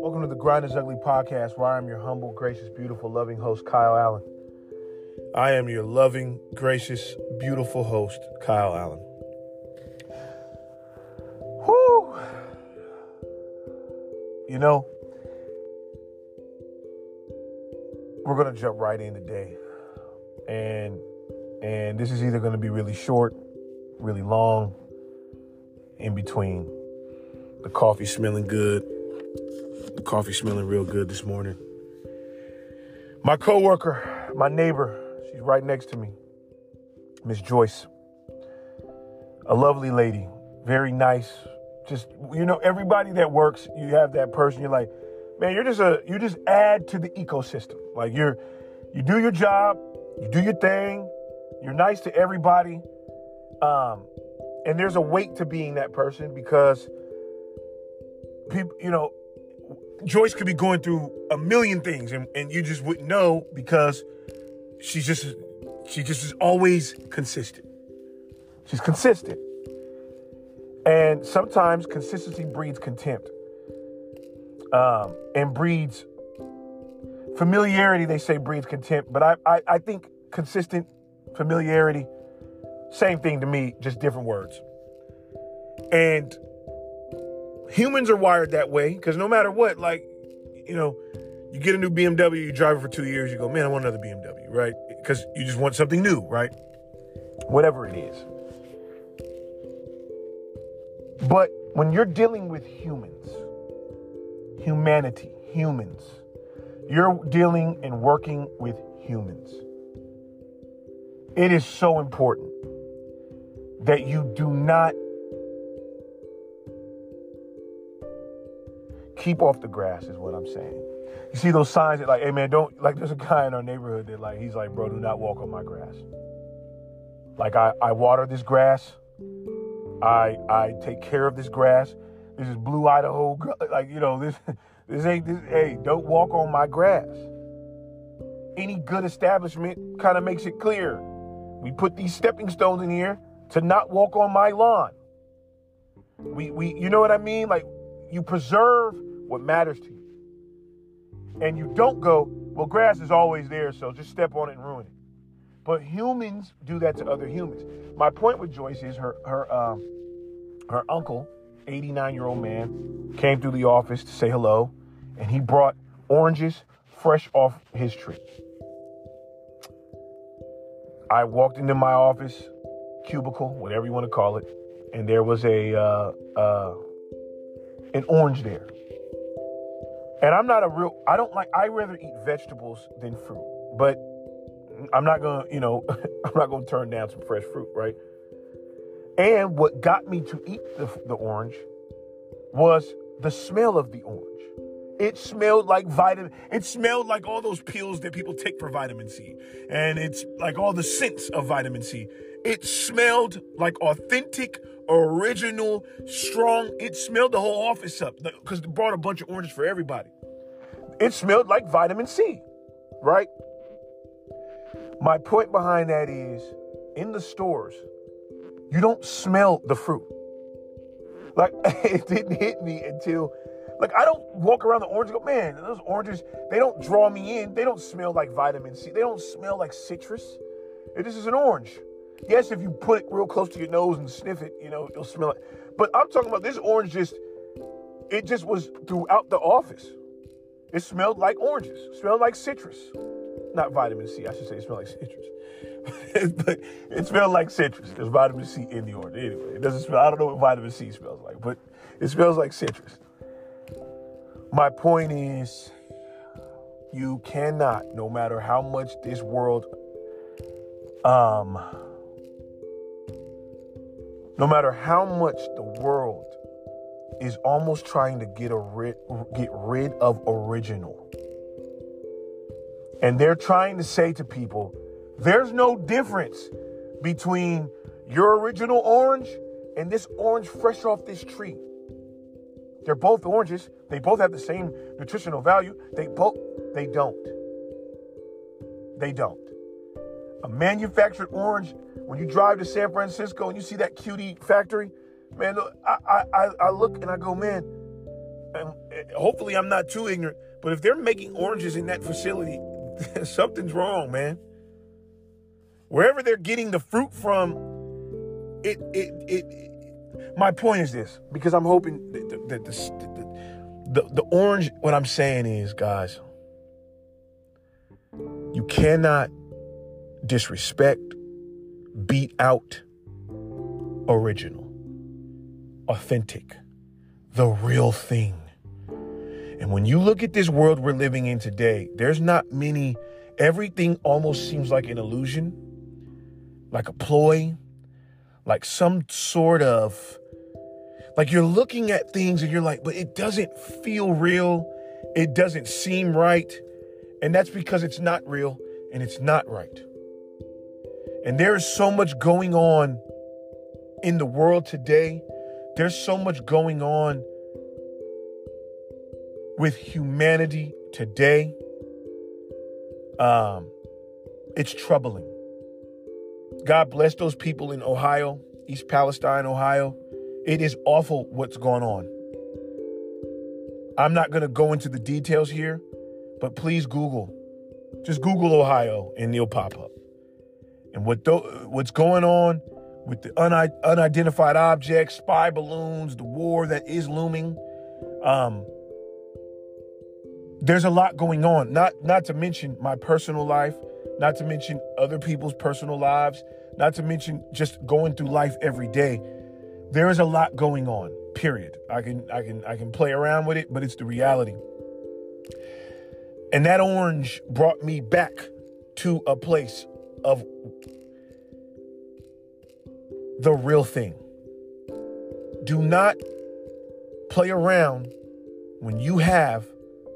Welcome to the Grind is Ugly podcast, where I am your humble, gracious, beautiful, loving host, Kyle Allen. I am your loving, gracious, beautiful host, Kyle Allen. Whoo! You know, we're gonna jump right in today, and and this is either gonna be really short, really long, in between. The coffee smelling good. The coffee smelling real good this morning. My coworker, my neighbor, she's right next to me. Miss Joyce. A lovely lady, very nice. Just you know, everybody that works, you have that person. You're like, man, you're just a you just add to the ecosystem. Like you're you do your job, you do your thing, you're nice to everybody. Um, and there's a weight to being that person because people, you know, Joyce could be going through a million things and, and you just wouldn't know because she's just she just is always consistent. She's consistent. And sometimes consistency breeds contempt. Um, and breeds familiarity, they say breeds contempt, but I, I, I think consistent familiarity, same thing to me, just different words. And humans are wired that way because no matter what, like, you know, you get a new BMW, you drive it for two years, you go, man, I want another BMW, right? Because you just want something new, right? Whatever it is. But when you're dealing with humans, humanity, humans, you're dealing and working with humans. It is so important that you do not keep off the grass is what I'm saying. You see those signs that like, hey man, don't like there's a guy in our neighborhood that like he's like, bro, do not walk on my grass. Like I, I water this grass. I I take care of this grass. This is blue Idaho like, you know, this this ain't this hey, don't walk on my grass. Any good establishment kind of makes it clear. We put these stepping stones in here to not walk on my lawn. We we you know what I mean? Like you preserve what matters to you. And you don't go, well, grass is always there, so just step on it and ruin it. But humans do that to other humans. My point with Joyce is her her um, her uncle, 89 year old man, came through the office to say hello, and he brought oranges fresh off his tree. I walked into my office, cubicle, whatever you want to call it, and there was a uh, uh, an orange there. And I'm not a real, I don't like, I rather eat vegetables than fruit. But I'm not gonna, you know, I'm not gonna turn down some fresh fruit, right? And what got me to eat the, the orange was the smell of the orange. It smelled like vitamin. It smelled like all those pills that people take for vitamin C, and it's like all the scents of vitamin C. It smelled like authentic, original, strong. It smelled the whole office up because they brought a bunch of oranges for everybody. It smelled like vitamin C, right? My point behind that is in the stores, you don't smell the fruit. Like it didn't hit me until like I don't walk around the orange and go, man, those oranges, they don't draw me in. They don't smell like vitamin C. They don't smell like citrus. This is an orange. Yes, if you put it real close to your nose and sniff it, you know, you'll smell it. But I'm talking about this orange just, it just was throughout the office. It smelled like oranges, smelled like citrus. Not vitamin C, I should say it smelled like citrus. but it smelled like citrus. There's vitamin C in the orange. Anyway, it doesn't smell, I don't know what vitamin C smells like, but it smells like citrus. My point is, you cannot, no matter how much this world, um, no matter how much the world is almost trying to get a rid, get rid of original. And they're trying to say to people, there's no difference between your original orange and this orange fresh off this tree. They're both oranges. They both have the same nutritional value. They both they don't. They don't. A manufactured orange, when you drive to San Francisco and you see that cutie factory, Man, I, I, I look and I go, man, and hopefully I'm not too ignorant, but if they're making oranges in that facility, something's wrong, man. Wherever they're getting the fruit from, it, it, it my point is this, because I'm hoping that the, the, the, the, orange, what I'm saying is, guys, you cannot disrespect, beat out original authentic, the real thing. And when you look at this world we're living in today, there's not many, everything almost seems like an illusion, like a ploy, like some sort of, like you're looking at things and you're like, but it doesn't feel real. It doesn't seem right. And that's because it's not real and it's not right. And there is so much going on in the world today there's so much going on with humanity today. Um, it's troubling. God bless those people in Ohio, East Palestine, Ohio. It is awful what's going on. I'm not going to go into the details here, but please Google. Just Google Ohio and it'll pop up. And what th- what's going on with the un- unidentified objects, spy balloons, the war that is looming. Um, there's a lot going on. Not not to mention my personal life, not to mention other people's personal lives, not to mention just going through life every day. There is a lot going on. Period. I can I can I can play around with it, but it's the reality. And that orange brought me back to a place of the real thing. Do not play around when you have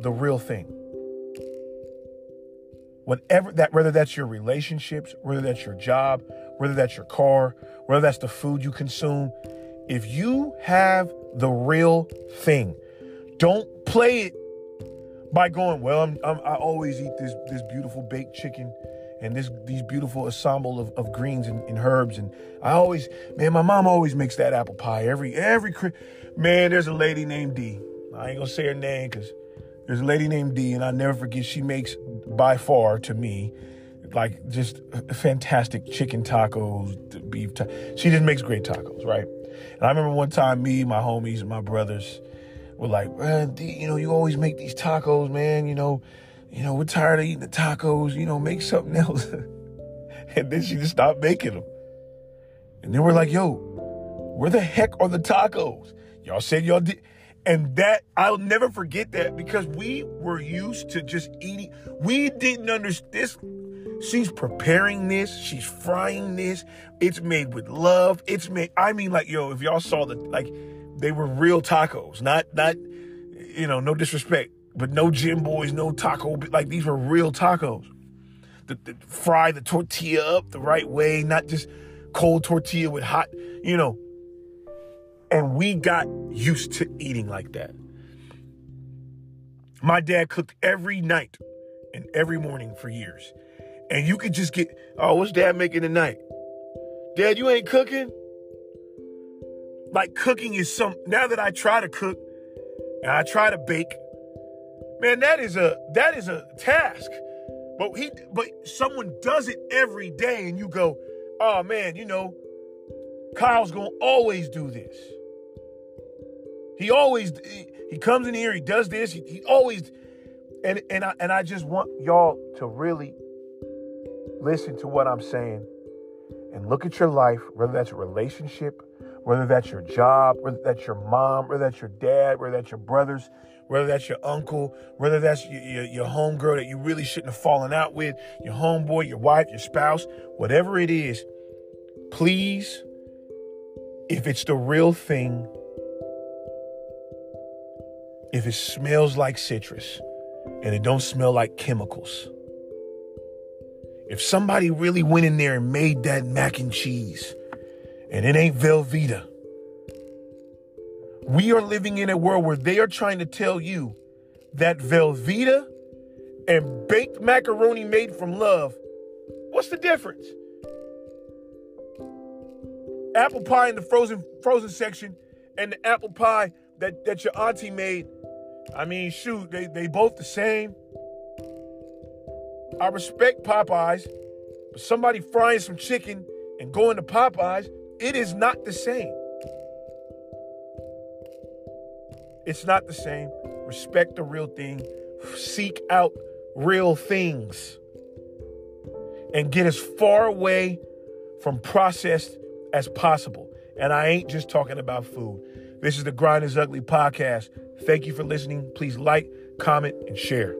the real thing. Whatever that, whether that's your relationships, whether that's your job, whether that's your car, whether that's the food you consume, if you have the real thing, don't play it by going, well, I'm, I'm, i always eat this this beautiful baked chicken and this these beautiful ensemble of, of greens and, and, herbs. And I always, man, my mom always makes that apple pie every every man. There's a lady named D. I ain't gonna say her name because there's a lady named D, and I never forget. She makes by far to me like just fantastic chicken tacos, beef. Ta- she just makes great tacos, right? And I remember one time, me, my homies, and my brothers were like, man, you know, you always make these tacos, man. You know you know, we're tired of eating the tacos, you know, make something else. and then she just stopped making them. And then we're like, yo, where the heck are the tacos? Y'all said y'all did. And that, I'll never forget that because we were used to just eating. We didn't understand this. She's preparing this. She's frying this. It's made with love. It's made, I mean, like, yo, if y'all saw the, like, they were real tacos, not, not, you know, no disrespect but no Jimboy's, no taco. Like these were real tacos. The, the, fry the tortilla up the right way, not just cold tortilla with hot, you know. And we got used to eating like that. My dad cooked every night and every morning for years. And you could just get, oh, what's dad making tonight? Dad, you ain't cooking? Like cooking is some, now that I try to cook and I try to bake, Man, that is a that is a task. But he but someone does it every day and you go, "Oh man, you know, Kyle's to always do this." He always he, he, comes in here, he does this, he, he always and and I and I just want y'all to really listen to what I'm saying and look at your life, whether that's a relationship, whether that's your job, whether that's your mom, whether that's your dad, whether that's your brothers, whether that's your uncle, whether that's your, your, your homegirl that you really shouldn't have fallen out with, your homeboy, your wife, your spouse, whatever it is, please, if it's the real thing, if it smells like citrus and it don't smell like chemicals, if somebody really went in there and made that mac and cheese and it ain't Velveeta, we are living in a world where they are trying to tell you that Velveeta and baked macaroni made from love, what's the difference? apple pie in the frozen frozen section and the apple pie that, that your auntie made, I mean, shoot, they, they both the same. I respect Popeyes, but somebody frying some chicken and going to Popeyes, it is not the same. It's not the same. Respect the real thing. Seek out real things. And get as far away from processed as possible. And I ain't just talking about food. This is the Grind is Ugly podcast. Thank you for listening. Please like, comment, and share.